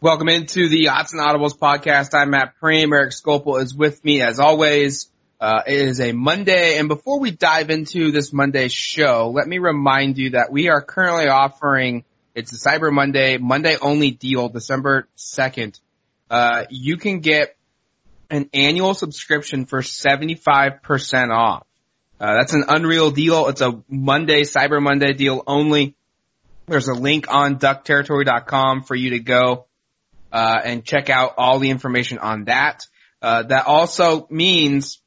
Welcome into the Odds and Audibles podcast. I'm Matt Prehm. Eric Skopil is with me as always. Uh, it is a Monday, and before we dive into this Monday show, let me remind you that we are currently offering it's a Cyber Monday, Monday only deal, December second. Uh, you can get an annual subscription for seventy five percent off. Uh, that's an unreal deal. It's a Monday, Cyber Monday deal only. There's a link on duckterritory.com for you to go uh, and check out all the information on that. Uh, that also means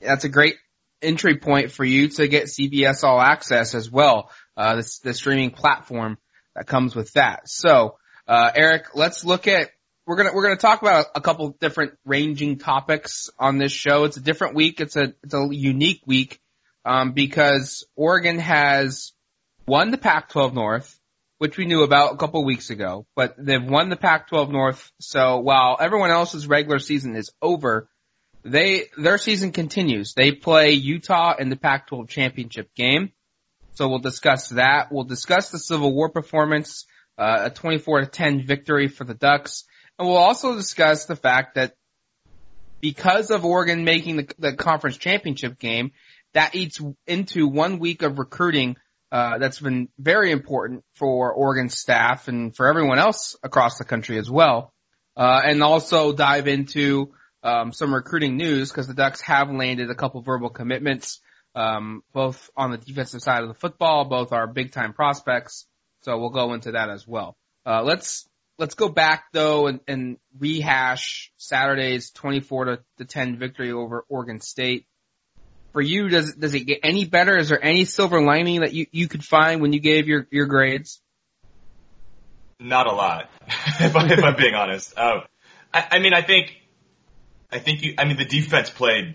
that's a great entry point for you to get CBS All Access as well, uh, the, the streaming platform that comes with that. So, uh, Eric, let's look at we're gonna we're gonna talk about a, a couple different ranging topics on this show. It's a different week. It's a it's a unique week um, because Oregon has won the Pac-12 North, which we knew about a couple weeks ago, but they've won the Pac-12 North. So while everyone else's regular season is over, they their season continues. They play Utah in the Pac-12 championship game. So we'll discuss that. We'll discuss the Civil War performance, uh, a 24 to 10 victory for the Ducks, and we'll also discuss the fact that because of Oregon making the, the conference championship game, that eats into one week of recruiting uh, that's been very important for Oregon staff and for everyone else across the country as well. Uh, and also dive into um, some recruiting news because the Ducks have landed a couple verbal commitments, um, both on the defensive side of the football, both are big time prospects. So we'll go into that as well. Uh, let's let's go back though and, and rehash Saturday's 24 to, to 10 victory over Oregon State for you, does does it get any better? Is there any silver lining that you, you could find when you gave your, your grades? Not a lot, if, I, if I'm being honest. Uh, I, I mean, I think, I think you, I mean, the defense played,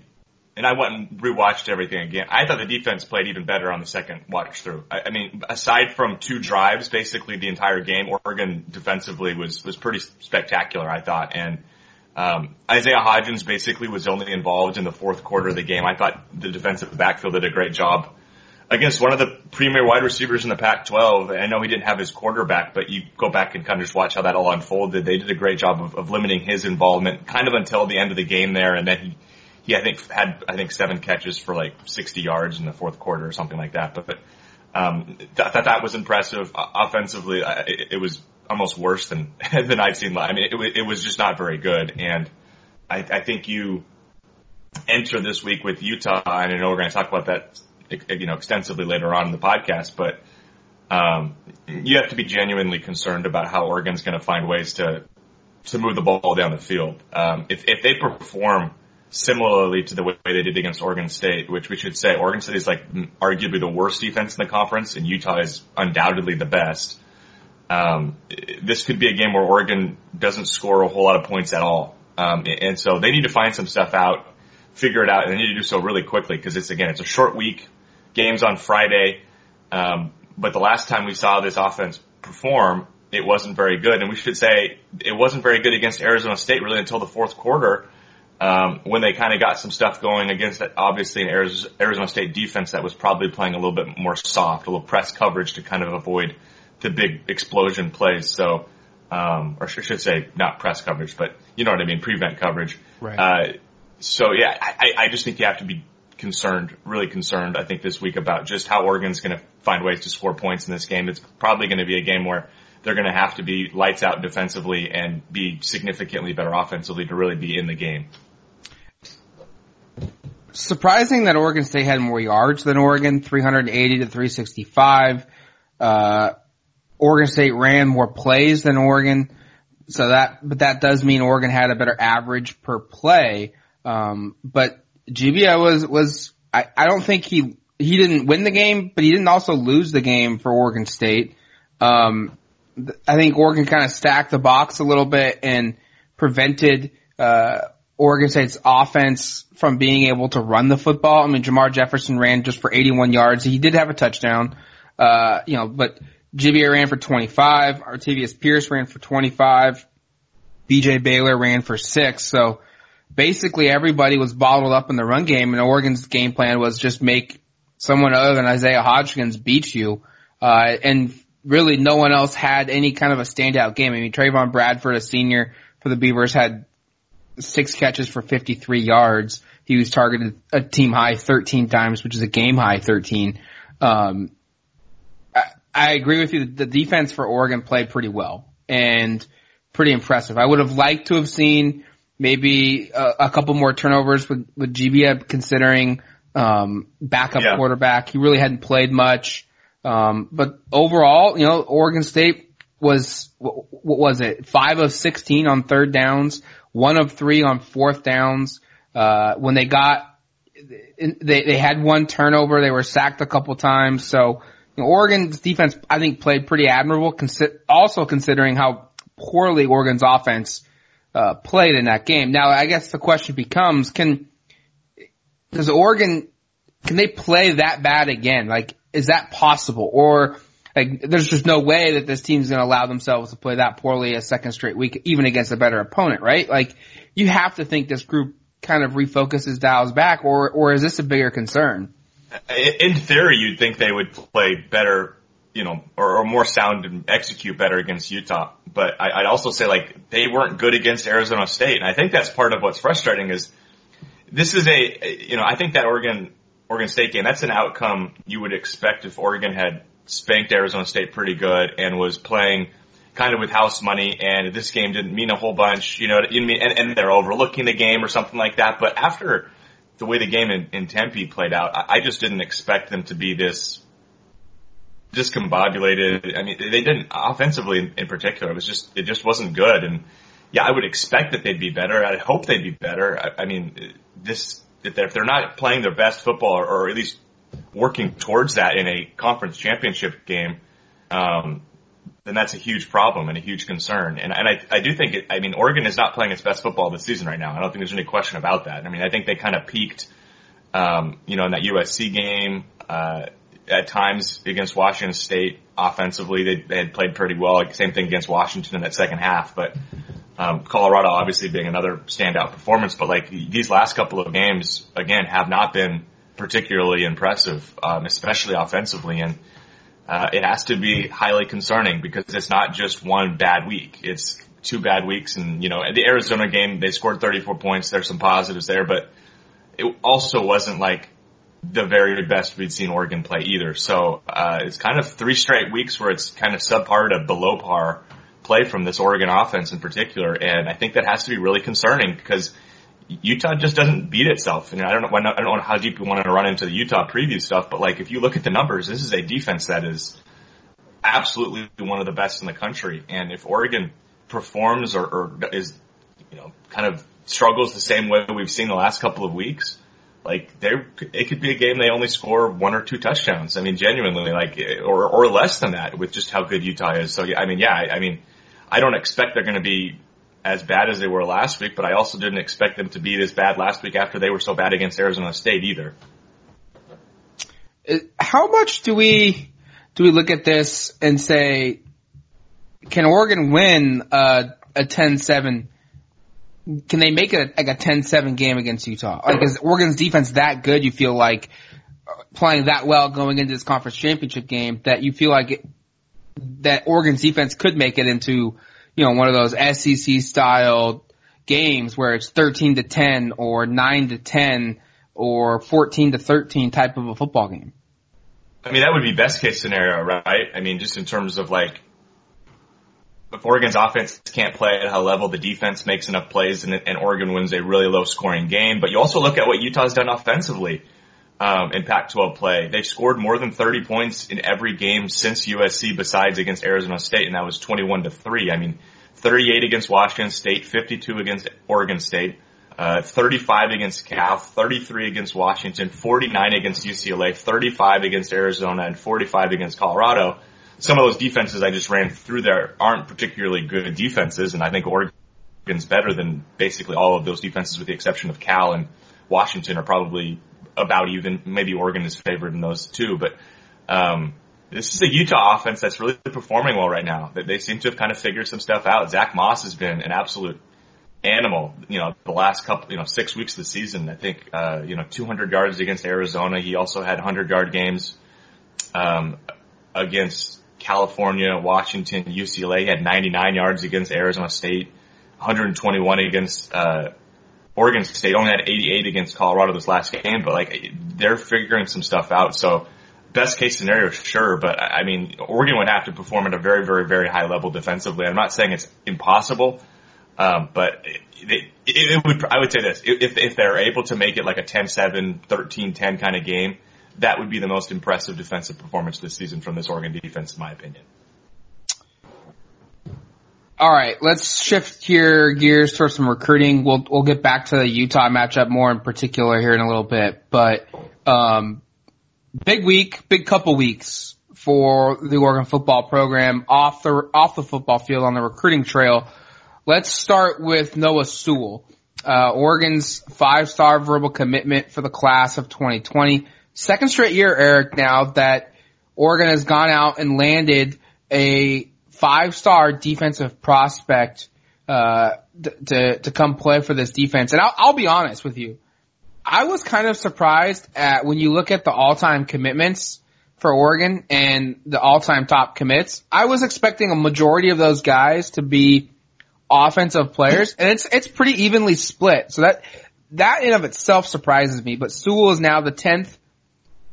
and I went and rewatched everything again. I thought the defense played even better on the second watch through. I, I mean, aside from two drives, basically the entire game, Oregon defensively was was pretty spectacular. I thought, and um, Isaiah Hodgins basically was only involved in the fourth quarter of the game. I thought the defensive backfield did a great job against one of the premier wide receivers in the Pac-12. I know he didn't have his quarterback, but you go back and kind of just watch how that all unfolded. They did a great job of, of limiting his involvement kind of until the end of the game there. And then he, he, I think had, I think seven catches for like 60 yards in the fourth quarter or something like that. But, but um, that, that, was impressive. Offensively, it, it was almost worse than than I've seen. I mean, it, it was just not very good, and I, I think you enter this week with Utah, and I know we're going to talk about that, you know, extensively later on in the podcast, but um, you have to be genuinely concerned about how Oregon's going to find ways to to move the ball down the field. Um, if if they perform similarly to the way they did against Oregon State, which we should say Oregon State is like arguably the worst defense in the conference, and Utah is undoubtedly the best. Um, this could be a game where Oregon doesn't score a whole lot of points at all. Um, and so they need to find some stuff out, figure it out, and they need to do so really quickly because it's again, it's a short week. Games on Friday. Um, but the last time we saw this offense perform, it wasn't very good. And we should say it wasn't very good against Arizona State really until the fourth quarter. Um, when they kind of got some stuff going against that, obviously an Arizona State defense that was probably playing a little bit more soft, a little press coverage to kind of avoid the big explosion plays. So, um, or I should say not press coverage, but you know what I mean, prevent coverage. Right. Uh, so yeah, I, I just think you have to be concerned, really concerned, I think this week about just how Oregon's going to find ways to score points in this game. It's probably going to be a game where they're going to have to be lights out defensively and be significantly better offensively to really be in the game. Surprising that Oregon State had more yards than Oregon, 380 to 365. Uh, Oregon State ran more plays than Oregon. So that, but that does mean Oregon had a better average per play. Um, but Gebbia was, was, I, I don't think he, he didn't win the game, but he didn't also lose the game for Oregon State. Um, I think Oregon kind of stacked the box a little bit and prevented uh, Oregon State's offense from being able to run the football. I mean, Jermar Jefferson ran just for 81 yards. He did have a touchdown, uh, you know, but Gebbia ran for 25. Artavis Pierce ran for 25. BJ Baylor ran for six. So basically everybody was bottled up in the run game and Oregon's game plan was just make someone other than Isaiah Hodgins beat you. Uh, and really no one else had any kind of a standout game. I mean, Trevon Bradford, a senior for the Beavers had six catches for 53 yards. He was targeted a team high 13 times, which is a game high 13. Um, I, agree with you. The defense for Oregon played pretty well and pretty impressive. I would have liked to have seen maybe a, a couple more turnovers with, with Gebbia considering, um, backup yeah. quarterback. He really hadn't played much. Um, but overall, you know, Oregon State was, what, what was it? Five of 16 on third downs, one of three on fourth downs. Uh, when they got, they, they had one turnover, they were sacked a couple times. So, you know, Oregon's defense, I think, played pretty admirable, consi- also considering how poorly Oregon's offense, uh, played in that game. Now, I guess the question becomes, can, does Oregon, can they play that bad again? Like, is that possible? Or, like, there's just no way that this team's going to allow themselves to play that poorly a second straight week, even against a better opponent, right? Like, you have to think this group kind of refocuses dials back, or or is this a bigger concern? In theory, you'd think they would play better, you know, or, or more sound and execute better against Utah. But I, I'd also say like they weren't good against Arizona State, and I think that's part of what's frustrating is this is a, you know, I think that Oregon Oregon State game that's an outcome you would expect if Oregon had spanked Arizona State pretty good and was playing kind of with house money and this game didn't mean a whole bunch, you know, and, and they're overlooking the game or something like that. But after the way the game in, in Tempe played out, I, I just didn't expect them to be this discombobulated. I mean, they didn't offensively in, in particular. It was just, it just wasn't good. And yeah, I would expect that they'd be better. I hope they'd be better. I, I mean, this, if they're, if they're not playing their best football or, or at least working towards that in a conference championship game, um, then that's a huge problem and a huge concern. And, and I, I do think it, I mean, Oregon is not playing its best football this season right now. I don't think there's any question about that. I mean, I think they kind of peaked, um, you know, in that USC game, uh, at times against Washington State offensively, they, they had played pretty well. Same thing against Washington in that second half, but, um, Colorado obviously being another standout performance, but like these last couple of games, again, have not been particularly impressive, um, especially offensively. And, uh, it has to be highly concerning because it's not just one bad week. It's two bad weeks. And, you know, at the Arizona game, they scored 34 points. There's some positives there, but it also wasn't like the very best we'd seen Oregon play either. So, uh, it's kind of three straight weeks where it's kind of subpar to below par play from this Oregon offense in particular. And I think that has to be really concerning because Utah just doesn't beat itself. And I don't know, I don't know how deep you want to run into the Utah preview stuff, but like if you look at the numbers, this is a defense that is absolutely one of the best in the country. And if Oregon performs or, or is, you know, kind of struggles the same way we've seen the last couple of weeks, like there, it could be a game they only score one or two touchdowns. I mean, genuinely, like, or or less than that with just how good Utah is. So yeah, I mean, yeah, I mean, I don't expect they're going to be as bad as they were last week, but I also didn't expect them to be this bad last week after they were so bad against Arizona State either. Uh, how much do we do we look at this and say, can Oregon win a, a 10-7? Can they make it like a 10-7 game against Utah? Like is Oregon's defense that good? You feel like uh, playing that well going into this conference championship game that you feel like it, that Oregon's defense could make it into you know, one of those SEC style games where it's 13 to 10 or 9 to 10 or 14 to 13 type of a football game. I mean, that would be best case scenario, right? I mean, just in terms of like, if Oregon's offense can't play at a level, the defense makes enough plays and, and Oregon wins a really low scoring game. But you also look at what Utah's done offensively um, in Pac-12 play. They've scored more than 30 points in every game since USC, besides against Arizona State, and that was 21 to three. I mean, 38 against Washington State, 52 against Oregon State, uh, 35 against Cal, 33 against Washington, 49 against UCLA, 35 against Arizona, and 45 against Colorado. some of those defenses I just ran through there aren't particularly good defenses, and I think Oregon's better than basically all of those defenses, with the exception of Cal and Washington, are probably about even. Maybe Oregon is favored in those too, but um, this is a Utah offense that's really performing well right now. That they seem to have kind of figured some stuff out. Zach Moss has been an absolute animal. You know, the last couple, you know, six weeks of the season. I think, uh, you know, 200 yards against Arizona. He also had 100 yard games um, against California, Washington, UCLA. He had 99 yards against Arizona State, 121 against uh, Oregon State. Only had 88 against Colorado this last game, but like they're figuring some stuff out. So best case scenario, sure, but I mean, Oregon would have to perform at a very, very, very high level defensively. I'm not saying it's impossible, um, but it, it, it, would. I would say this: if if they're able to make it like a 10-7, 13-10 kind of game, that would be the most impressive defensive performance this season from this Oregon defense, in my opinion. All right, let's shift here gears towards some recruiting. We'll we'll get back to the Utah matchup more in particular here in a little bit, but um, big week, big couple weeks for the Oregon football program off the off the football field on the recruiting trail. Let's start with Noah Sewell, uh, Oregon's five-star verbal commitment for the class of 2020. Second straight year, Eric, now that Oregon has gone out and landed a five-star defensive prospect uh, to to come play for this defense. And I'll, I'll be honest with you, I was kind of surprised at when you look at the all-time commitments for Oregon and the all-time top commits. I was expecting a majority of those guys to be offensive players, and it's it's pretty evenly split. So that that in of itself surprises me. But Sewell is now the tenth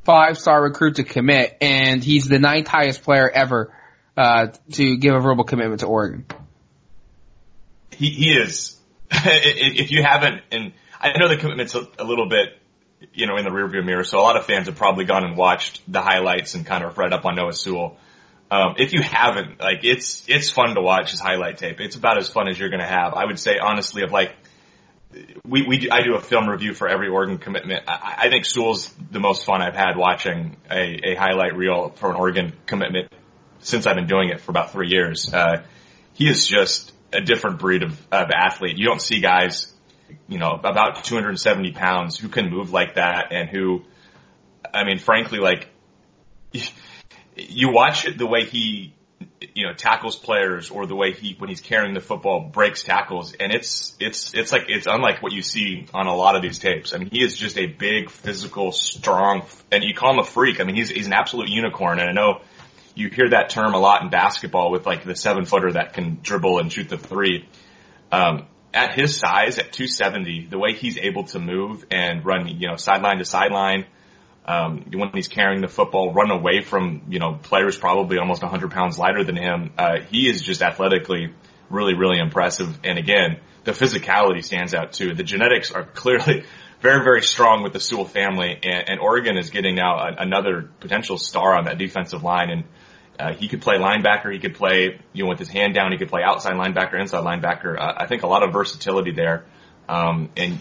five-star recruit to commit, and he's the ninth highest player ever uh, to give a verbal commitment to Oregon. He he is. if you haven't, and I know the commitment's a, little bit, you know, in the rearview mirror. So a lot of fans have probably gone and watched the highlights and kind of read up on Noah Sewell. Um, if you haven't, like, it's, it's fun to watch his highlight tape. It's about as fun as you're going to have. I would say, honestly, of like, we, we, I do a film review for every Oregon commitment. I, I think Sewell's the most fun I've had watching a, a highlight reel for an Oregon commitment since I've been doing it for about three years. Uh, he is just a different breed of, of athlete. You don't see guys, you know, about 270 pounds who can move like that and who, I mean, frankly, like, you watch it the way he, you know, tackles players or the way he, when he's carrying the football, breaks tackles. And it's, it's, it's like, it's unlike what you see on a lot of these tapes. I mean, he is just a big, physical, strong, and you call him a freak. I mean, he's, he's an absolute unicorn. And I know you hear that term a lot in basketball with like the seven footer that can dribble and shoot the three. Um, at his size, at 270, the way he's able to move and run, you know, sideline to sideline, um, when he's carrying the football, run away from, you know, players probably almost 100 pounds lighter than him. Uh, he is just athletically really, really impressive. And again, the physicality stands out too. The genetics are clearly very, very strong with the Sewell family and, and Oregon is getting now a, another potential star on that defensive line. And, uh, he could play linebacker. He could play, you know, with his hand down. He could play outside linebacker, inside linebacker. Uh, I think a lot of versatility there. Um, and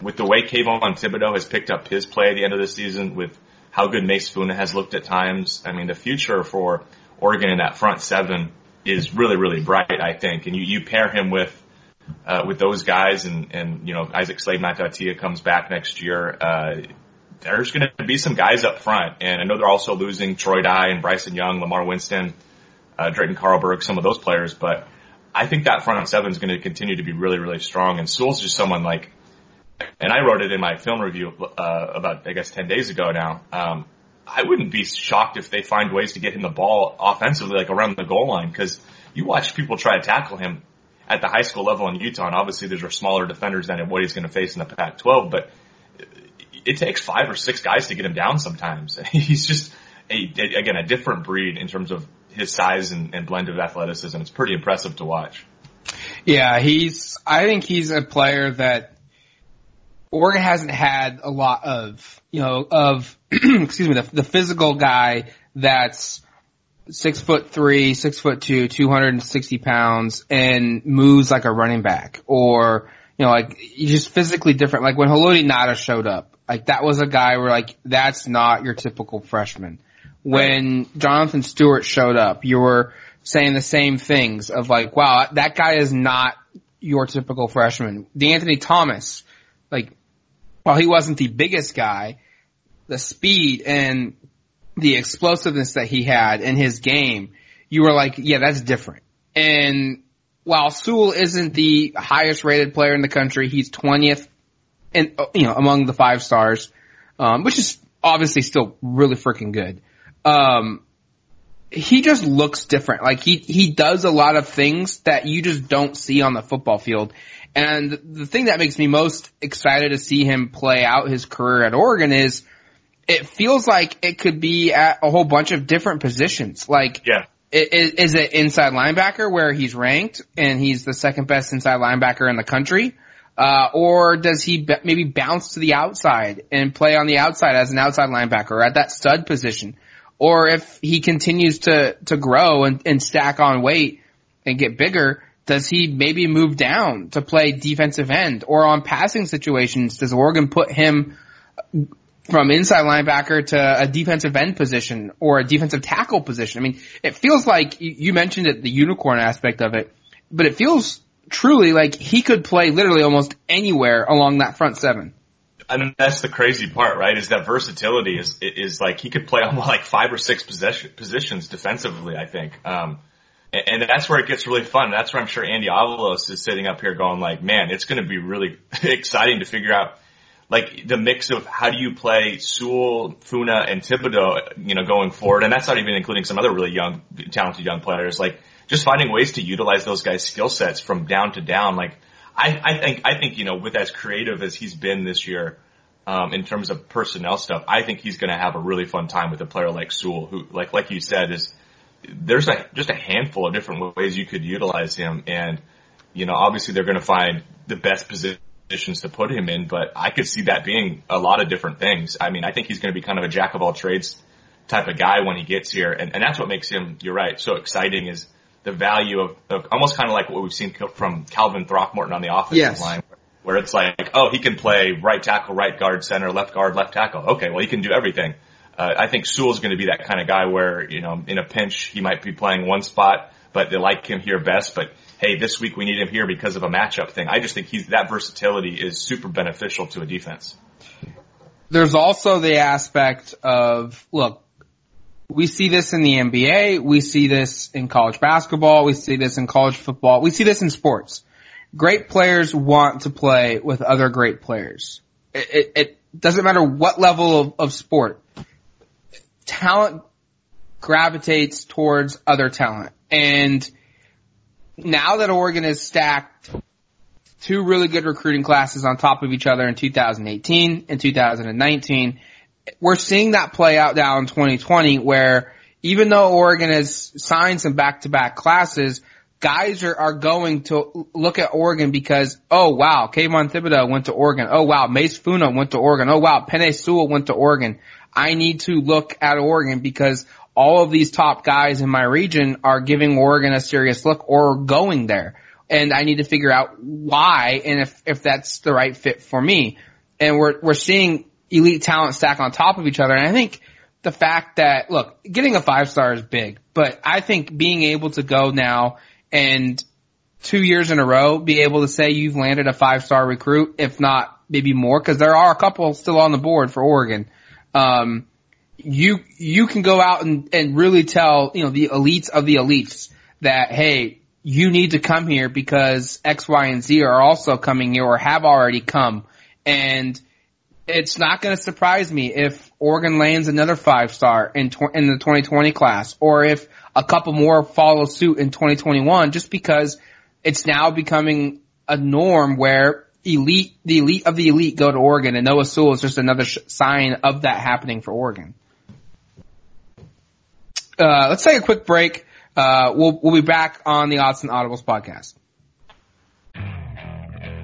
with the way Kayvon Thibodeaux has picked up his play at the end of the season, with how good Mase Funa has looked at times, I mean, the future for Oregon in that front seven is really, really bright, I think. And you, you pair him with, uh, with those guys and, and, you know, Isaac Slade Matautia comes back next year, uh, there's going to be some guys up front. And I know they're also losing Troy Dye and Bryson Young, Lamar Winston, uh, Drayton Carlberg, some of those players, but I think that front seven is going to continue to be really, really strong. And Sewell's just someone like, and I wrote it in my film review uh, about I guess ten days ago now. Um, I wouldn't be shocked if they find ways to get him the ball offensively, like around the goal line, because you watch people try to tackle him at the high school level in Utah, and obviously there's smaller defenders than what he's going to face in the Pac-12, but it takes five or six guys to get him down sometimes. He's just a, again a different breed in terms of his size and, and blend of athleticism. It's pretty impressive to watch. Yeah, he's. I think he's a player that Oregon hasn't had a lot of, you know, of, excuse me, the, the physical guy that's six foot three, six foot two, 260 pounds and moves like a running back or, you know, like he's just physically different. Like when Haloti Ngata showed up, like that was a guy where like that's not your typical freshman. when Jonathan Stewart showed up, you were saying the same things of like, wow, that guy is not your typical freshman. De'Anthony Thomas, like, while he wasn't the biggest guy, the speed and the explosiveness that he had in his game, you were like, yeah, that's different. And while Sewell isn't the highest rated player in the country, he's 20th and, you know, among the five stars, um, which is obviously still really freaking good. Um, he just looks different. Like he, he does a lot of things that you just don't see on the football field. And the thing that makes me most excited to see him play out his career at Oregon is it feels like it could be at a whole bunch of different positions. Like, yeah. Is, is it inside linebacker where he's ranked and he's the second best inside linebacker in the country? Uh, or does he b- maybe bounce to the outside and play on the outside as an outside linebacker at that stud position? Or if he continues to, to grow and, and stack on weight and get bigger, does he maybe move down to play defensive end or on passing situations? Does Oregon put him from inside linebacker to a defensive end position or a defensive tackle position? I mean, it feels like you mentioned it, the unicorn aspect of it, but it feels truly like he could play literally almost anywhere along that front seven. I mean, that's the crazy part, right? Is that versatility is, is like he could play on like five or six possession, positions defensively, I think. Um, and, and that's where it gets really fun. That's where I'm sure Andy Avalos is sitting up here going like, man, it's going to be really exciting to figure out like the mix of how do you play Sewell, Funa, and Thibodeaux, you know, going forward. And that's not even including some other really young, talented young players. Like just finding ways to utilize those guys' skill sets from down to down. Like I, I think, I think, you know, with as creative as he's been this year, um, in terms of personnel stuff, I think he's going to have a really fun time with a player like Sewell, who, like, like you said, is there's a, just a handful of different ways you could utilize him. And, you know, obviously they're going to find the best positions to put him in, but I could see that being a lot of different things. I mean, I think he's going to be kind of a jack of all trades type of guy when he gets here. And, and that's what makes him, you're right, so exciting is the value of, of almost kind of like what we've seen from Calvin Throckmorton on the offensive yes. line, where it's like, oh, he can play right tackle, right guard, center, left guard, left tackle. Okay, well, he can do everything. Uh, I think Sewell's going to be that kind of guy where, you know, in a pinch, he might be playing one spot, but they like him here best. But hey, this week we need him here because of a matchup thing. I just think he's, that versatility is super beneficial to a defense. There's also the aspect of, look, we see this in the NBA. We see this in college basketball. We see this in college football. We see this in sports. Great players want to play with other great players. It, it, it doesn't matter what level of, of sport. Talent gravitates towards other talent. And now that Oregon has stacked two really good recruiting classes on top of each other in 2018 and 2019, we're seeing that play out now in 2020 where even though Oregon has signed some back-to-back classes, guys are, are going to look at Oregon because, oh wow, Kayvon Thibodeaux went to Oregon. Oh wow, Mase Funa went to Oregon. Oh wow, Penei Sewell went to Oregon. I need to look at Oregon because all of these top guys in my region are giving Oregon a serious look or going there. And I need to figure out why and if, if that's the right fit for me. And we're, we're seeing elite talent stack on top of each other. And I think the fact that, look, getting a five star is big, but I think being able to go now and two years in a row be able to say you've landed a five star recruit, if not maybe more, because there are a couple still on the board for Oregon. Um, you you can go out and, and really tell you know the elites of the elites that hey you need to come here because X Y and Z are also coming here or have already come and it's not going to surprise me if Oregon lands another five star in tw- in the 2020 class, or if a couple more follow suit in 2021, just because it's now becoming a norm where elite, the elite of the elite go to Oregon, and Noah Sewell is just another sh- sign of that happening for Oregon. Uh, let's take a quick break. Uh, we'll we'll be back on the Odds and Audibles podcast.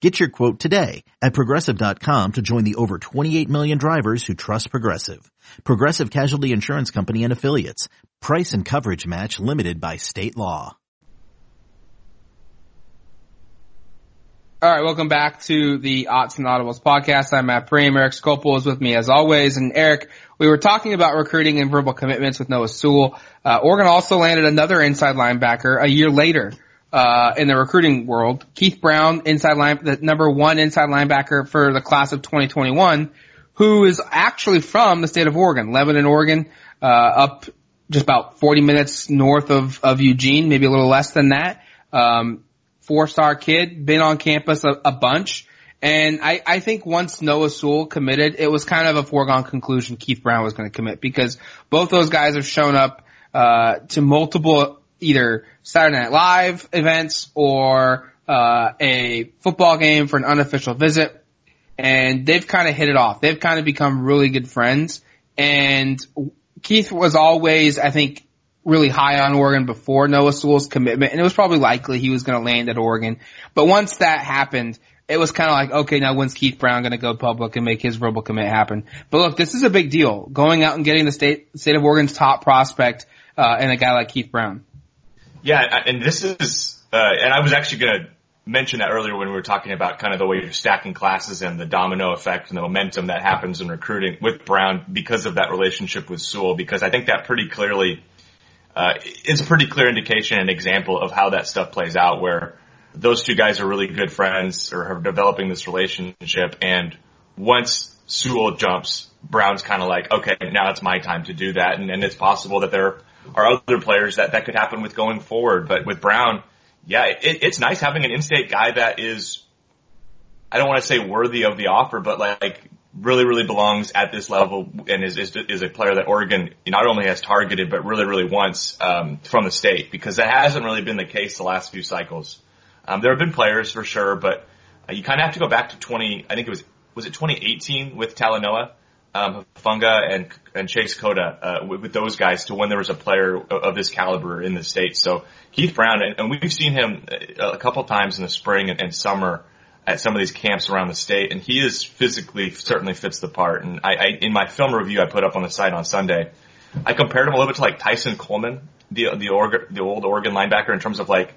Get your quote today at progressive.com to join the over 28 million drivers who trust Progressive. Progressive Casualty Insurance Company and Affiliates. Price and coverage match limited by state law. All right, welcome back to the Odds and Audibles podcast. I'm Matt Prehm. Eric Skopil is with me as always. And Eric, we were talking about recruiting and verbal commitments with Noah Sewell. Uh, Oregon also landed another inside linebacker a year later uh, in the recruiting world. Keith Brown, inside line, the number one inside linebacker for the class of 2021, who is actually from the state of Oregon, Lebanon, Oregon, uh, up just about 40 minutes north of, of Eugene, maybe a little less than that. Um, four star kid, been on campus a, a bunch. And I, I think once Noah Sewell committed, it was kind of a foregone conclusion Keith Brown was going to commit because both those guys have shown up, uh, to multiple either Saturday Night Live events or uh, a football game for an unofficial visit, and they've kind of hit it off. They've kind of become really good friends, and Keith was always, I think, really high on Oregon before Noah Sewell's commitment, and it was probably likely he was going to land at Oregon. But once that happened, it was kind of like, okay, now when's Keith Brown going to go public and make his verbal commit happen? But look, this is a big deal. Going out and getting the state state of Oregon's top prospect uh, and a guy like Keith Brown. Yeah, and this is, uh, and I was actually going to mention that earlier when we were talking about kind of the way you're stacking classes and the domino effect and the momentum that happens in recruiting with Brown because of that relationship with Sewell, because I think that pretty clearly, uh, is a pretty clear indication and example of how that stuff plays out where those two guys are really good friends or are developing this relationship and once Sewell jumps, Brown's kind of like, okay, now it's my time to do that. And, and it's possible that there are other players that that could happen with going forward. But with Brown, yeah, it, it's nice having an in-state guy that is, I don't want to say worthy of the offer, but like really, really belongs at this level and is, is, is a player that Oregon not only has targeted, but really, really wants, um, from the state because that hasn't really been the case the last few cycles. Um, there have been players for sure, but uh, you kind of have to go back to 20, I think it was, was it 2018 with Talanoa? Um, Funga and and Chase Cota uh, with, with, those guys to when there was a player of, this caliber in the state. So Keith Brown, and, and we've seen him a couple times in the spring and, and, summer at some of these camps around the state, and he is physically certainly fits the part. And I, I in my film review I put up on the site on Sunday, I compared him a little bit to like Tyson Coleman, the the the old Oregon linebacker in terms of like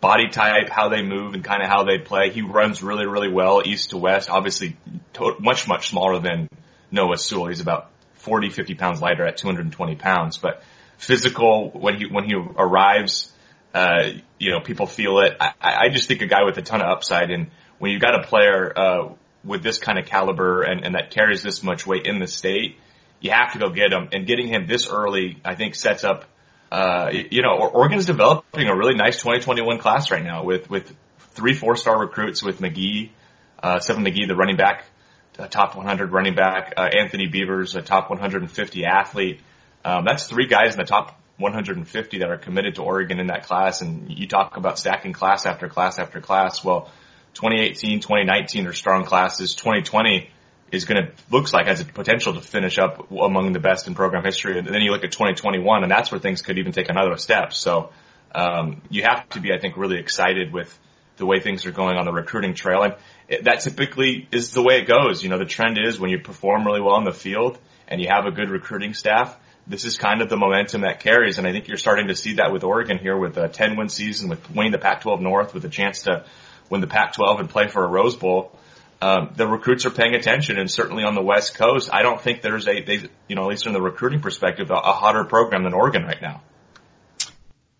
body type, how they move, and kind of how they play. He runs really, really well east to west. Obviously, to- much, much smaller than Noah Sewell. He's about 40, 50 pounds lighter at 220 pounds, but physical when he, when he arrives, uh, you know, people feel it. I, I just think a guy with a ton of upside and when you've got a player, uh, with this kind of caliber and, and that carries this much weight in the state, you have to go get him. And getting him this early, I think sets up, uh, you know, Oregon's developing a really nice 2021 class right now with, with three four-star recruits with McGee, uh, Seven McGee, the running back, a top 100 running back, uh, Anthony Beavers, a top 150 athlete. Um, that's three guys in the top 150 that are committed to Oregon in that class. And you talk about stacking class after class after class. Well, 2018, 2019 are strong classes. 2020 is going to looks like has a potential to finish up among the best in program history. And then you look at 2021, and that's where things could even take another step. So um, you have to be, I think, really excited with the way things are going on the recruiting trail. And that typically is the way it goes. You know, the trend is when you perform really well in the field and you have a good recruiting staff, this is kind of the momentum that carries. And I think you're starting to see that with Oregon here with a 10 win season, with winning the Pac-12 North, with a chance to win the Pac-12 and play for a Rose Bowl. Um, the recruits are paying attention, and certainly on the West Coast, I don't think there's a, they, you know, at least from the recruiting perspective, a, a hotter program than Oregon right now.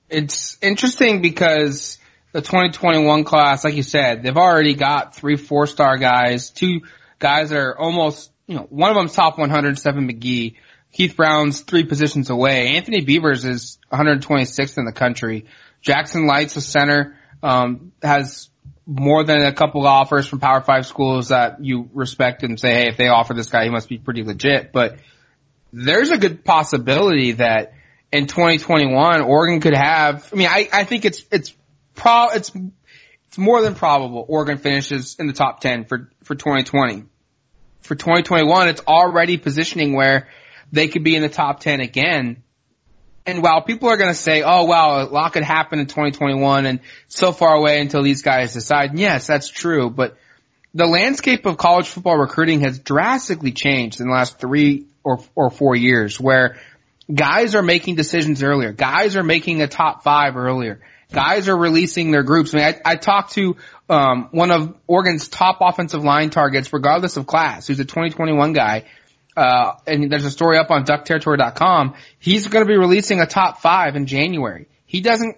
It's interesting because the 2021 class, like you said, they've already got three four star guys, two guys that are almost, you know, one of them's top 107 McGee. Keith Brown's three positions away. Anthony Beavers is 126th in the country. Jackson Lights, a center, um, has more than a couple of offers from Power Five schools that you respect and say, hey, if they offer this guy, he must be pretty legit. But there's a good possibility that in 2021, Oregon could have. I mean, I, I think it's it's pro it's it's more than probable Oregon finishes in the top 10 for for 2020. For 2021, it's already positioning where they could be in the top 10 again. And while people are going to say, oh, wow, a lot could happen in 2021 and so far away until these guys decide, yes, that's true. But the landscape of college football recruiting has drastically changed in the last three or, or four years where guys are making decisions earlier. Guys are making a top five earlier. Guys are releasing their groups. I mean, I, I talked to um, one of Oregon's top offensive line targets, regardless of class, who's a 2021 guy, uh, and there's a story up on duckterritory.com. He's going to be releasing a top five in January. He doesn't,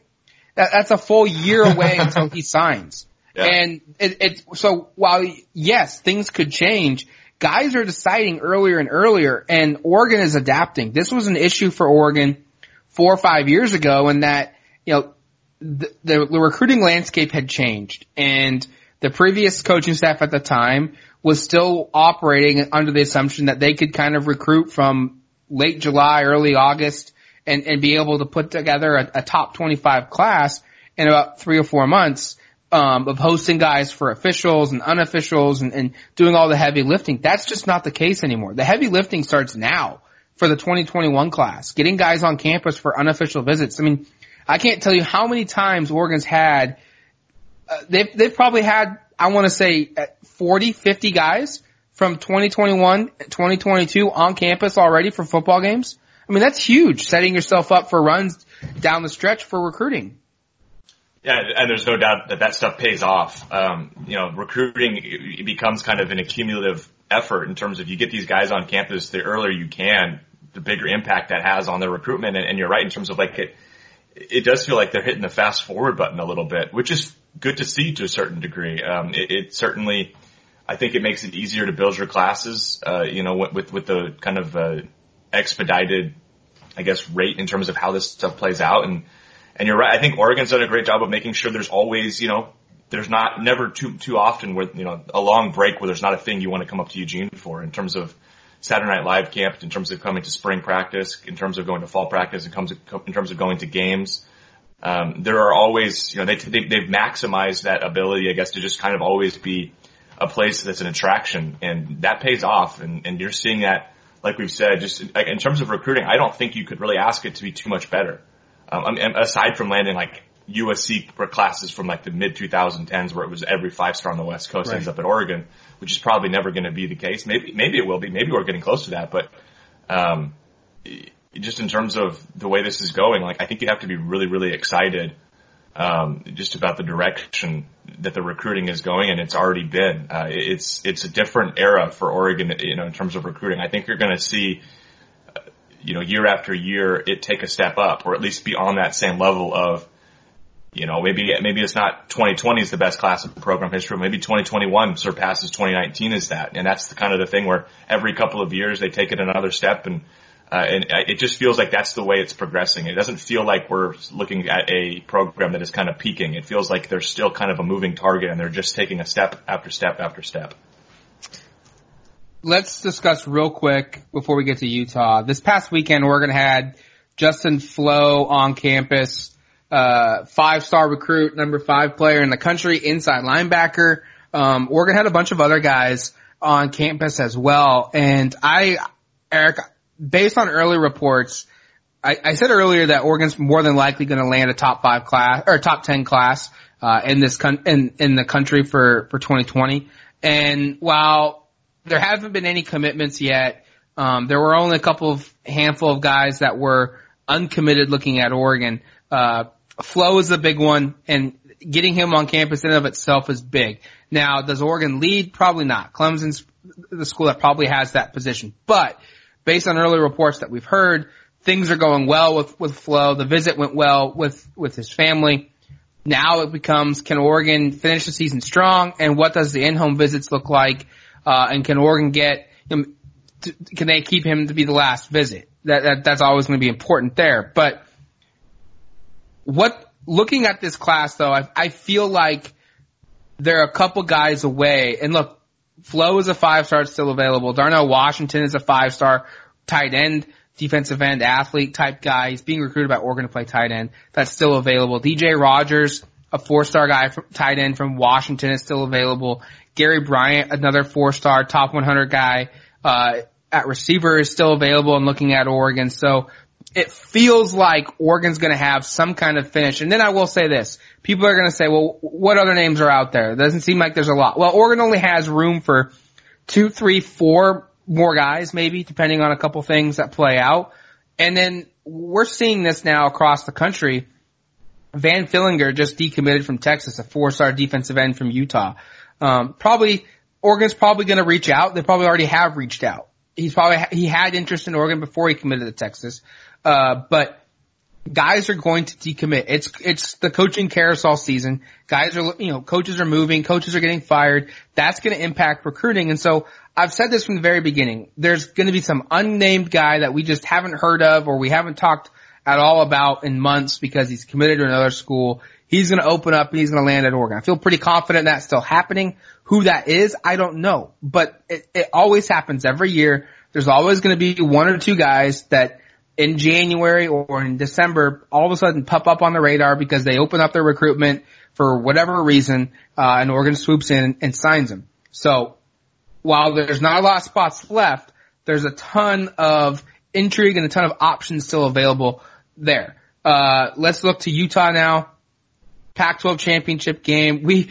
that, that's a full year away until he signs. Yeah. And it, it, so while yes, things could change, guys are deciding earlier and earlier and Oregon is adapting. This was an issue for Oregon four or five years ago and that, you know, the, the, recruiting landscape had changed and the previous coaching staff at the time was still operating under the assumption that they could kind of recruit from late July, early August, and, and be able to put together a, a top 25 class in about three or four months. Um, of hosting guys for officials and unofficials and, and doing all the heavy lifting. That's just not the case anymore. The heavy lifting starts now for the 2021 class. Getting guys on campus for unofficial visits. I mean, I can't tell you how many times Oregon's had, uh, they've, they've probably had I want to say 40, 50 guys from 2021, 2022 on campus already for football games. I mean, that's huge, setting yourself up for runs down the stretch for recruiting. Yeah, and there's no doubt that that stuff pays off. Um, you know, recruiting it becomes kind of an accumulative effort in terms of you get these guys on campus the earlier you can, the bigger impact that has on their recruitment. And, and you're right in terms of like it, it does feel like they're hitting the fast forward button a little bit, which is good to see to a certain degree. Um, it, it, certainly, I think it makes it easier to build your classes. Uh, you know, with with the kind of uh, expedited, I guess, rate in terms of how this stuff plays out. And and you're right. I think Oregon's done a great job of making sure there's always, you know, there's not never too too often where you know a long break where there's not a thing you want to come up to Eugene for in terms of Saturday Night Live camp, in terms of coming to spring practice, in terms of going to fall practice, in terms of, in terms of going to games um, there are always, you know, they, they, they've maximized that ability, I guess, to just kind of always be a place that's an attraction and that pays off. And, and you're seeing that, like we've said, just in terms of recruiting, I don't think you could really ask it to be too much better. Um, I mean, aside from landing like USC classes from like the mid 2010s where it was every five star on the West Coast right. ends up at Oregon, which is probably never going to be the case. Maybe, maybe it will be. Maybe we're getting close to that, but, um, just in terms of the way this is going, like I think you have to be really, really excited um, just about the direction that the recruiting is going, and it's already been. Uh, it's it's a different era for Oregon, you know, in terms of recruiting. I think you're going to see, uh, you know, year after year, it take a step up, or at least be on that same level of, you know, maybe maybe it's not 2020 is the best class of program history. Maybe 2021 surpasses 2019 is that, and that's the kind of the thing where every couple of years they take it another step and uh, and it just feels like that's the way it's progressing. It doesn't feel like we're looking at a program that is kind of peaking. It feels like they're still kind of a moving target and they're just taking a step after step after step. Let's discuss real quick before we get to Utah. This past weekend, Oregon had Justin Flowe on campus, uh, five star recruit, number five player in the country, inside linebacker. Um, Oregon had a bunch of other guys on campus as well. And I, Eric, based on early reports, I, I said earlier that Oregon's more than likely going to land a top five class or top ten class uh, in this con- in in the country for for 2020. And while there haven't been any commitments yet, um, there were only a couple of handful of guys that were uncommitted looking at Oregon. Uh, Flowe is the big one, and getting him on campus in and of itself is big. Now, does Oregon lead? Probably not. Clemson's the school that probably has that position, but based on early reports that we've heard, things are going well with, with Flowe. The visit went well with, with his family. Now it becomes, can Oregon finish the season strong? And what does the in-home visits look like? Uh, and can Oregon get, can they keep him to be the last visit? That, that that's always going to be important there. But what, looking at this class though, I, I feel like there are a couple guys away. And look, Flowe is a five star, still available. Darnell Washington is a five star tight end, defensive end, athlete type guy. He's being recruited by Oregon to play tight end. That's still available. DJ Rogers, a four star guy from tight end from Washington is still available. Gary Bryant, another four star top 100 guy, uh, at receiver is still available and looking at Oregon. So it feels like Oregon's going to have some kind of finish. And then I will say this. People are going to say, well, what other names are out there? It doesn't seem like there's a lot. Well, Oregon only has room for two, three, four more guys, maybe, depending on a couple things that play out. And then we're seeing this now across the country. Van Fillinger just decommitted from Texas, a four-star defensive end from Utah. Um, probably, Oregon's probably going to reach out. They probably already have reached out. He's probably, he had interest in Oregon before he committed to Texas. Uh, but guys are going to decommit. It's, it's the coaching carousel season. Guys are, you know, coaches are moving, coaches are getting fired. That's going to impact recruiting. And so I've said this from the very beginning. There's going to be some unnamed guy that we just haven't heard of or we haven't talked at all about in months because he's committed to another school. He's going to open up and he's going to land at Oregon. I feel pretty confident that's still happening. Who that is, I don't know, but it, it always happens every year. There's always going to be one or two guys that in January or in December all of a sudden pop up on the radar because they open up their recruitment for whatever reason, uh, and Oregon swoops in and signs them. So while there's not a lot of spots left, there's a ton of intrigue and a ton of options still available there. Uh, let's look to Utah now. Pac-12 championship game. We,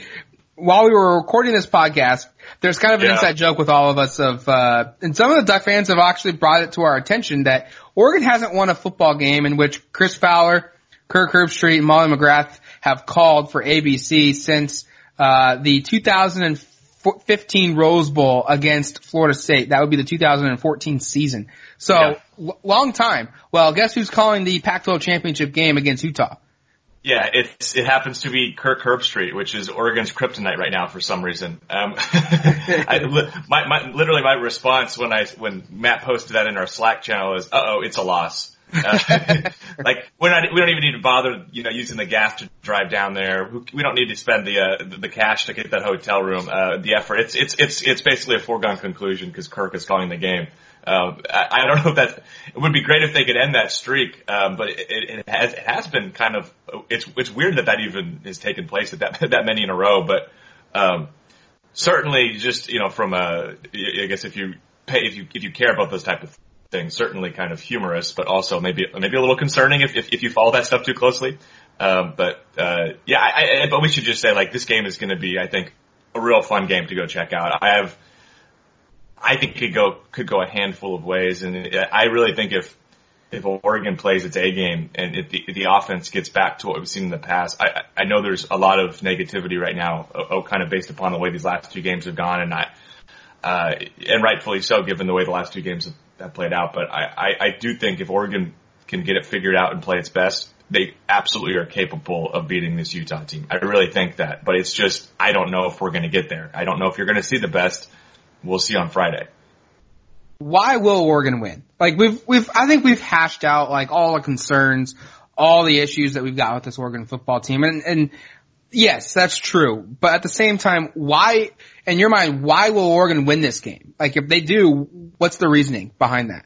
while we were recording this podcast, there's kind of an Yeah. inside joke with all of us of, uh, and some of the Duck fans have actually brought it to our attention that Oregon hasn't won a football game in which Chris Fowler, Kirk Herbstreit, and Molly McGrath have called for ABC since, uh, the 2015 Rose Bowl against Florida State. That would be the 2014 season. So, Yeah. long time. Well, guess who's calling the Pac-12 championship game against Utah? Yeah, it's it happens to be Kirk Herbstreit, which is Oregon's kryptonite right now for some reason. Um, I, my, my literally my response when I when Matt posted that in our Slack channel is, "Uh oh, it's a loss." Uh, like we're not we don't even need to bother you know using the gas to drive down there. We don't need to spend the uh, the- cash to get that hotel room. Uh, the effort it's it's it's it's basically a foregone conclusion because Kirk is calling the game. Um, I, I don't know if that it would be great if they could end that streak, um, but it, it, it has it has been kind of it's it's weird that that even has taken place at that that many in a row. But um, certainly, just you know, from a I guess if you pay if you if you care about those type of things, certainly kind of humorous, but also maybe maybe a little concerning if if, if you follow that stuff too closely. Um, but uh, yeah, I, I, but we should just say like this game is going to be, I think, a real fun game to go check out. I have. I think could go could go a handful of ways, and I really think if if Oregon plays its A game and if the, if the offense gets back to what we've seen in the past, I, I know there's a lot of negativity right now, oh, kind of based upon the way these last two games have gone, and I uh, and rightfully so, given the way the last two games have, have played out. But I, I, I do think if Oregon can get it figured out and play its best, they absolutely are capable of beating this Utah team. I really think that, but it's just I don't know if we're going to get there. I don't know if you're going to see the best. We'll see on Friday. why will Oregon win? Like we've we've I think we've hashed out like all the concerns, all the issues that we've got with this Oregon football team, and and yes, that's true. But at the same time, why? In your mind, why will Oregon win this game? Like if they do, what's the reasoning behind that?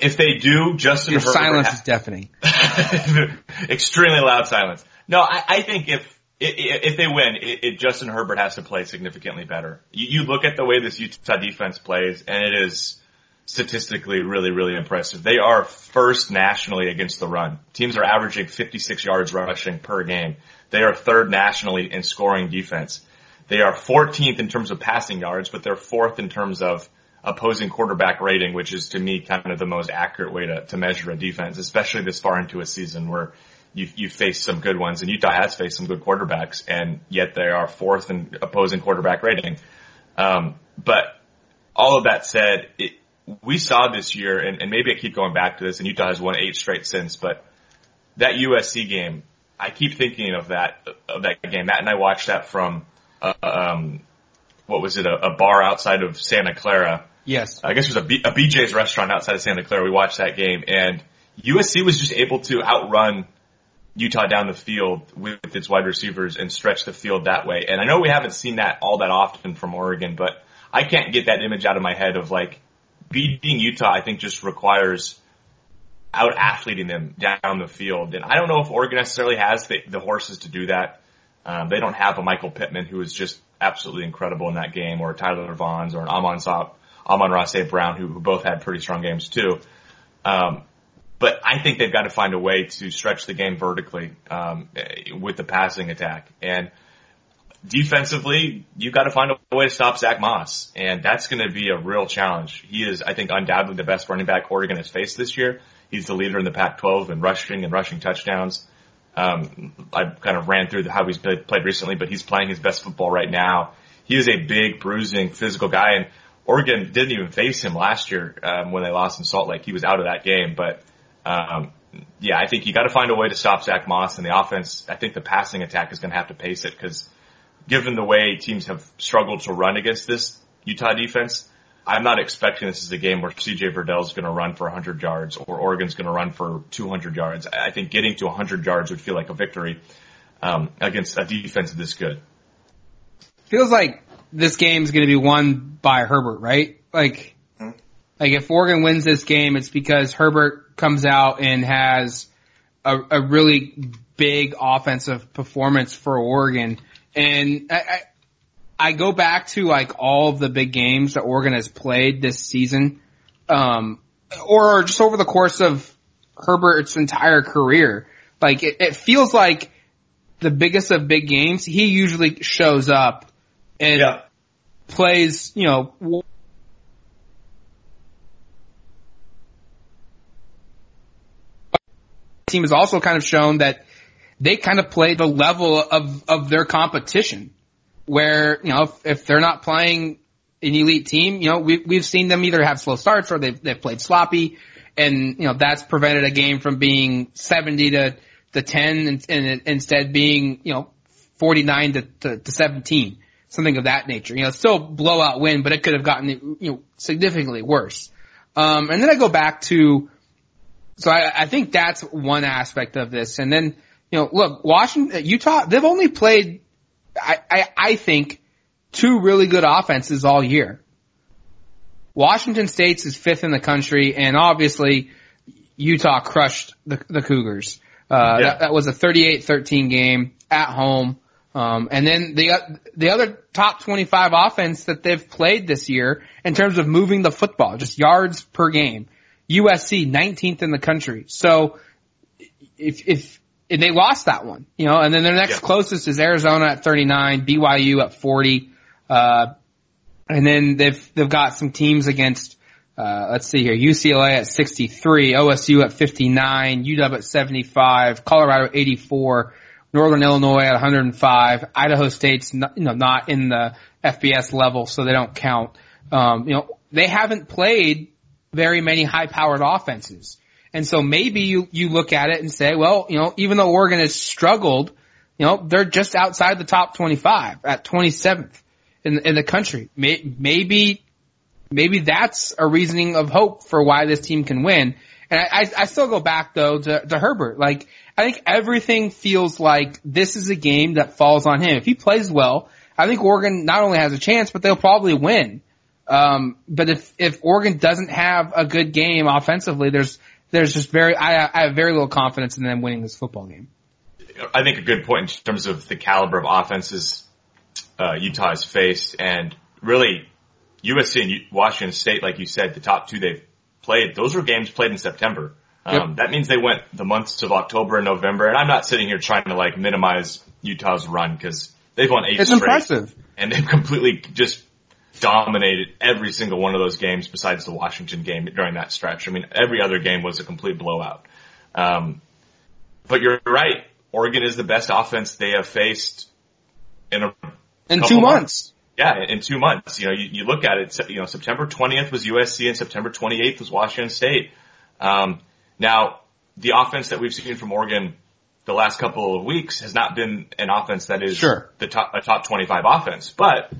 If they do, Justin Your Herbert silence ha- is deafening. extremely loud silence. No, I, I think if if they win, it, Justin Herbert has to play significantly better. You, you look at the way this Utah defense plays, and it is statistically really, really impressive. They are first nationally against the run. Teams are averaging 56 yards rushing per game. They are third nationally in scoring defense. They are 14th in terms of passing yards, but they're fourth in terms of opposing quarterback rating, which is to me kind of the most accurate way to, to measure a defense, especially this far into a season where you you face some good ones, and Utah has faced some good quarterbacks, and yet they are fourth in opposing quarterback rating. Um, but all of that said, it, we saw this year, and, and maybe I keep going back to this, and Utah has won eight straight since, but that USC game, I keep thinking of that of that game. Matt and I watched that from uh, um, what was it, a, a bar outside of Santa Clara. Yes. I guess it was a, B, a BJ's restaurant outside of Santa Clara. We watched that game, and USC was just able to outrun Utah down the field with its wide receivers and stretch the field that way. And I know we haven't seen that all that often from Oregon, but I can't get that image out of my head of like beating Utah. I think just requires out athleting them down the field. And I don't know if Oregon necessarily has the, the horses to do that. Um, they don't have a Michael Pittman who is just absolutely incredible in that game, or Tyler Vaughns, or an Amon Sop, Amon-Ra St. Brown, who, who both had pretty strong games too. Um, but I think they've got to find a way to stretch the game vertically um, with the passing attack. And defensively, you've got to find a way to stop Zack Moss, and that's going to be a real challenge. He is, I think, undoubtedly the best running back Oregon has faced this year. He's the leader in the Pac-12 in rushing and rushing touchdowns. Um, I kind of ran through how he's played recently, but he's playing his best football right now. He is a big, bruising, physical guy, and Oregon didn't even face him last year um, when they lost in Salt Lake. He was out of that game, but um, yeah, I think you got to find a way to stop Zack Moss and the offense. I think the passing attack is going to have to pace it because given the way teams have struggled to run against this Utah defense, I'm not expecting this is a game where CJ Verdell is going to run for 100 yards or Oregon's going to run for 200 yards. I think getting to 100 yards would feel like a victory um, against a defense this good. Feels like this game's going to be won by Herbert, right? Like, like if Oregon wins this game, it's because Herbert comes out and has a, a really big offensive performance for Oregon. And I, I, I go back to like all of the big games that Oregon has played this season, um, or just over the course of Herbert's entire career. Like it, it feels like the biggest of big games, he usually shows up and yeah. plays, you know, team has also kind of shown that they kind of play the level of, of their competition where, you know, if, if they're not playing an elite team, you know, we, we've seen them either have slow starts or they've, they've played sloppy and, you know, that's prevented a game from being 70 to, to 10 and, and instead being, you know, 49 to, to, to 17, something of that nature. You know, still blowout win, but it could have gotten, you know, significantly worse. Um, and then I go back to, so I, I think that's one aspect of this. And then, you know, look, Washington, Utah, they've only played I, I, I think two really good offenses all year. Washington State's is fifth in the country, and obviously Utah crushed the, the Cougars. Uh, yeah. that, that, was a 38-13 game at home. Um, and then the the other top 25 offense that they've played this year in terms of moving the football, just yards per game, USC 19th in the country. So if if and they lost that one, you know, and then their next yeah. closest is Arizona at 39, BYU at 40, uh, and then they've, they've got some teams against, uh, let's see here, UCLA at 63, OSU at 59, UW at 75, Colorado 84, Northern Illinois at 105, Idaho State's not, you know, not in the FBS level, so they don't count. Um, you know, they haven't played very many high powered offenses. And so maybe you, you look at it and say, well, you know, even though Oregon has struggled, you know, they're just outside the top 25 at 27th in, in the country. Maybe, maybe that's a reasoning of hope for why this team can win. And I, I still go back though to, to Herbert. Like, I think everything feels like this is a game that falls on him. If he plays well, I think Oregon not only has a chance, but they'll probably win. Um, but if, if Oregon doesn't have a good game offensively, there's, there's just very, I, I have very little confidence in them winning this football game. I think a good point in terms of the caliber of offenses uh, Utah has faced, and really USC and Washington State, like you said, the top two they've played. Those were games played in September. Um, yep. That means they went the months of October and November, and I'm not sitting here trying to like minimize Utah's run because they've won eight it's straight, impressive, and they've completely just dominated every single one of those games besides the Washington game during that stretch. I mean, every other game was a complete blowout. Um, but you're right. Oregon is the best offense they have faced in a in two months. months. Yeah, in two months. You know, you, you look at it. You know, September 20th was USC and September 28th was Washington State. Um, now, the offense that we've seen from Oregon the last couple of weeks has not been an offense that is sure. the top a top 25 offense, but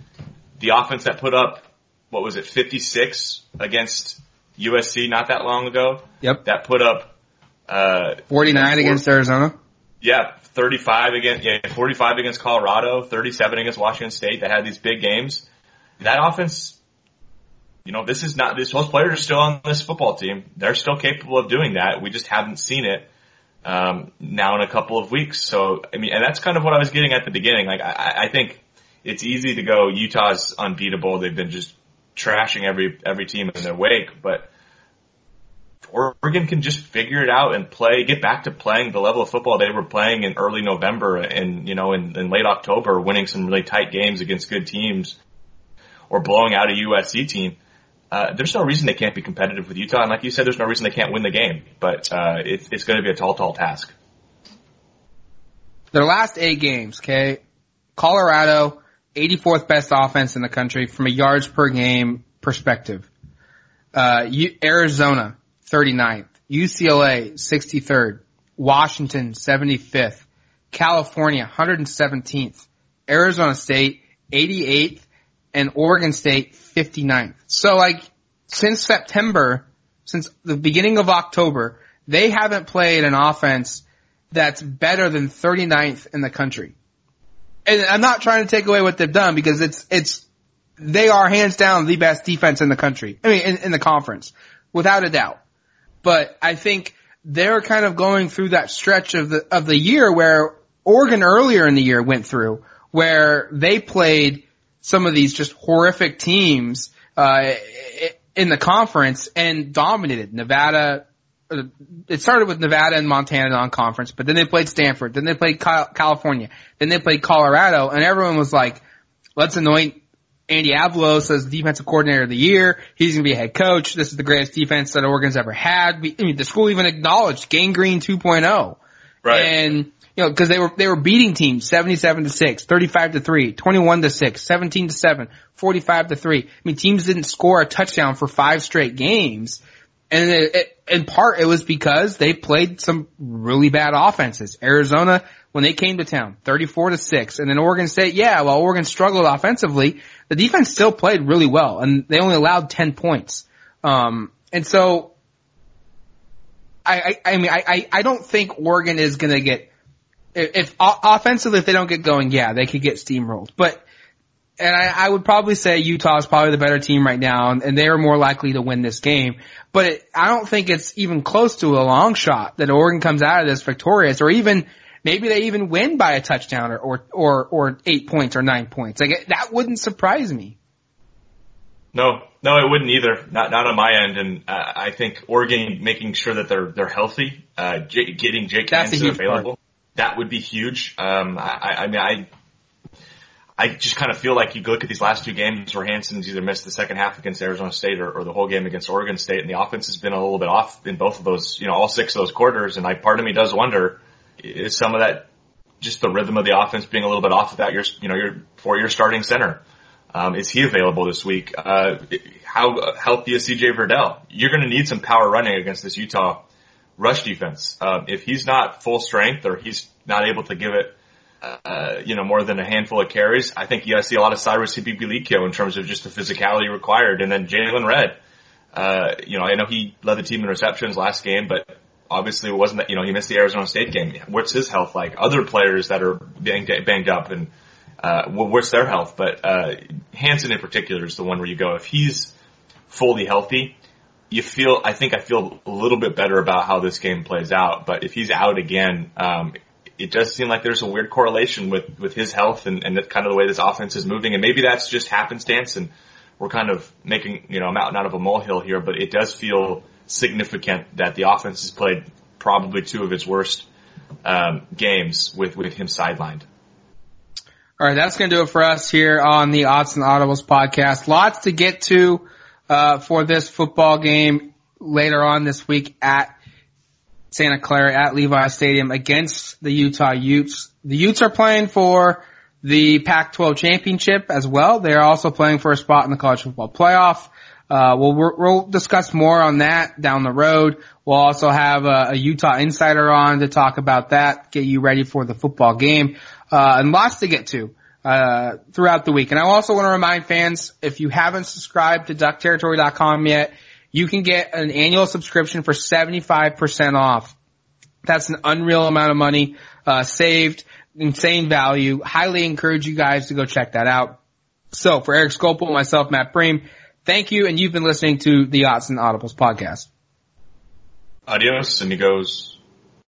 the offense that put up, what was it, 56 against USC not that long ago? Yep. That put up, uh, 49 against Arizona? yeah, 35 against, yeah, 45 against Colorado, 37 against Washington State. That had these big games. That offense, you know, this is not, this, those players are still on this football team. They're still capable of doing that. We just haven't seen it, um, now in a couple of weeks. So, I mean, and that's kind of what I was getting at the beginning. Like, I, I think it's easy to go, Utah's unbeatable. They've been just trashing every, every team in their wake, but, Oregon can just figure it out and play, get back to playing the level of football they were playing in early November and, you know, in, in late October, winning some really tight games against good teams or blowing out a USC team. Uh, there's no reason they can't be competitive with Utah. And like you said, there's no reason they can't win the game, but, uh, it, it's going to be a tall, tall task. Their last eight games, okay? Colorado, 84th best offense in the country from a yards per game perspective. Uh, Arizona, 39th. UCLA, 63rd. Washington, 75th. California, 117th. Arizona State, 88th. And Oregon State, 59th. So like, since September, since the beginning of October, they haven't played an offense that's better than 39th in the country. And I'm not trying to take away what they've done because it's, it's, they are hands down the best defense in the country. I mean, in, in the conference, without a doubt but I think they're kind of going through that stretch of the of the year where Oregon earlier in the year went through, where they played some of these just horrific teams uh, in the conference and dominated Nevada. Uh, it started with Nevada and Montana non-conference, but then they played Stanford, then they played California, then they played Colorado, and everyone was like, "Let's anoint Andy Avalos as defensive coordinator of the year. He's going to be a head coach. This is the greatest defense that Oregon's ever had. I mean, the school even acknowledged Gang Green 2.0. Right. And, you know, cause they were, they were beating teams 77 to 6, 35 to 3, 21 to 6, 17 to 7, 45 to 3. I mean, teams didn't score a touchdown for five straight games. And it, it, in part, it was because they played some really bad offenses. Arizona, when they came to town, 34 to 6. And then Oregon State, yeah, while Oregon struggled offensively, the defense still played really well and they only allowed 10 points. Um, and so I, I, I mean, I, I don't think Oregon is going to get, if, if offensively, if they don't get going, yeah, they could get steamrolled. But, and I, I would probably say Utah is probably the better team right now, and, and they are more likely to win this game. But it, I don't think it's even close to a long shot that Oregon comes out of this victorious, or even maybe they even win by a touchdown or, or, or, or eight points or nine points. Like that wouldn't surprise me. No, no, it wouldn't either. Not, not on my end. And uh, I think Oregon making sure that they're, they're healthy, uh, J- getting Jake Hansen available, part. that would be huge. Um, I, I mean, I, I just kind of feel like you look at these last two games where Hansen's either missed the second half against Arizona State or, or, the whole game against Oregon State, and the offense has been a little bit off in both of those, you know, all six of those quarters. And I, part of me does wonder, is some of that just the rhythm of the offense being a little bit off without your, you know, your for your starting center? Um, is he available this week? Uh, how healthy is CJ Verdell? You're going to need some power running against this Utah rush defense. Um, if he's not full strength or he's not able to give it, uh, you know, more than a handful of carries, I think you see a lot of Cyrus Habibi-Likio in terms of just the physicality required. And then Jaylon Redd, uh, you know, I know he led the team in receptions last game, but obviously it wasn't that, you know, he missed the Arizona State game. What's his health like? Other players that are banged, banged up and, uh, what's their health? But, uh, Hansen in particular is the one where you go, if he's fully healthy, you feel, I think I feel a little bit better about how this game plays out. But if he's out again, um, it does seem like there's a weird correlation with, with his health and, and kind of the way this offense is moving. And maybe that's just happenstance and we're kind of making, you know, a mountain out of a molehill here, but it does feel significant that the offense has played probably two of its worst um, games with with him sidelined. All right, that's going to do it for us here on the Odds and Audibles podcast. Lots to get to uh, for this football game later on this week at Santa Clara at Levi Stadium against the Utah Utes. The Utes are playing for the Pac-12 championship as well. They're also playing for a spot in the college football playoff. Uh, we'll, we'll discuss more on that down the road. We'll also have a, a, Utah insider on to talk about that, get you ready for the football game, uh, and lots to get to, uh, throughout the week. And I also want to remind fans, if you haven't subscribed to duckterritory.com yet, you can get an annual subscription for 75% off That's an unreal amount of money, uh, saved, insane value. Highly encourage you guys to go check that out. So for Erik Skopil, myself, Matt Prehm, thank you, and you've been listening to the Odds and Audibles podcast. Adios, amigos.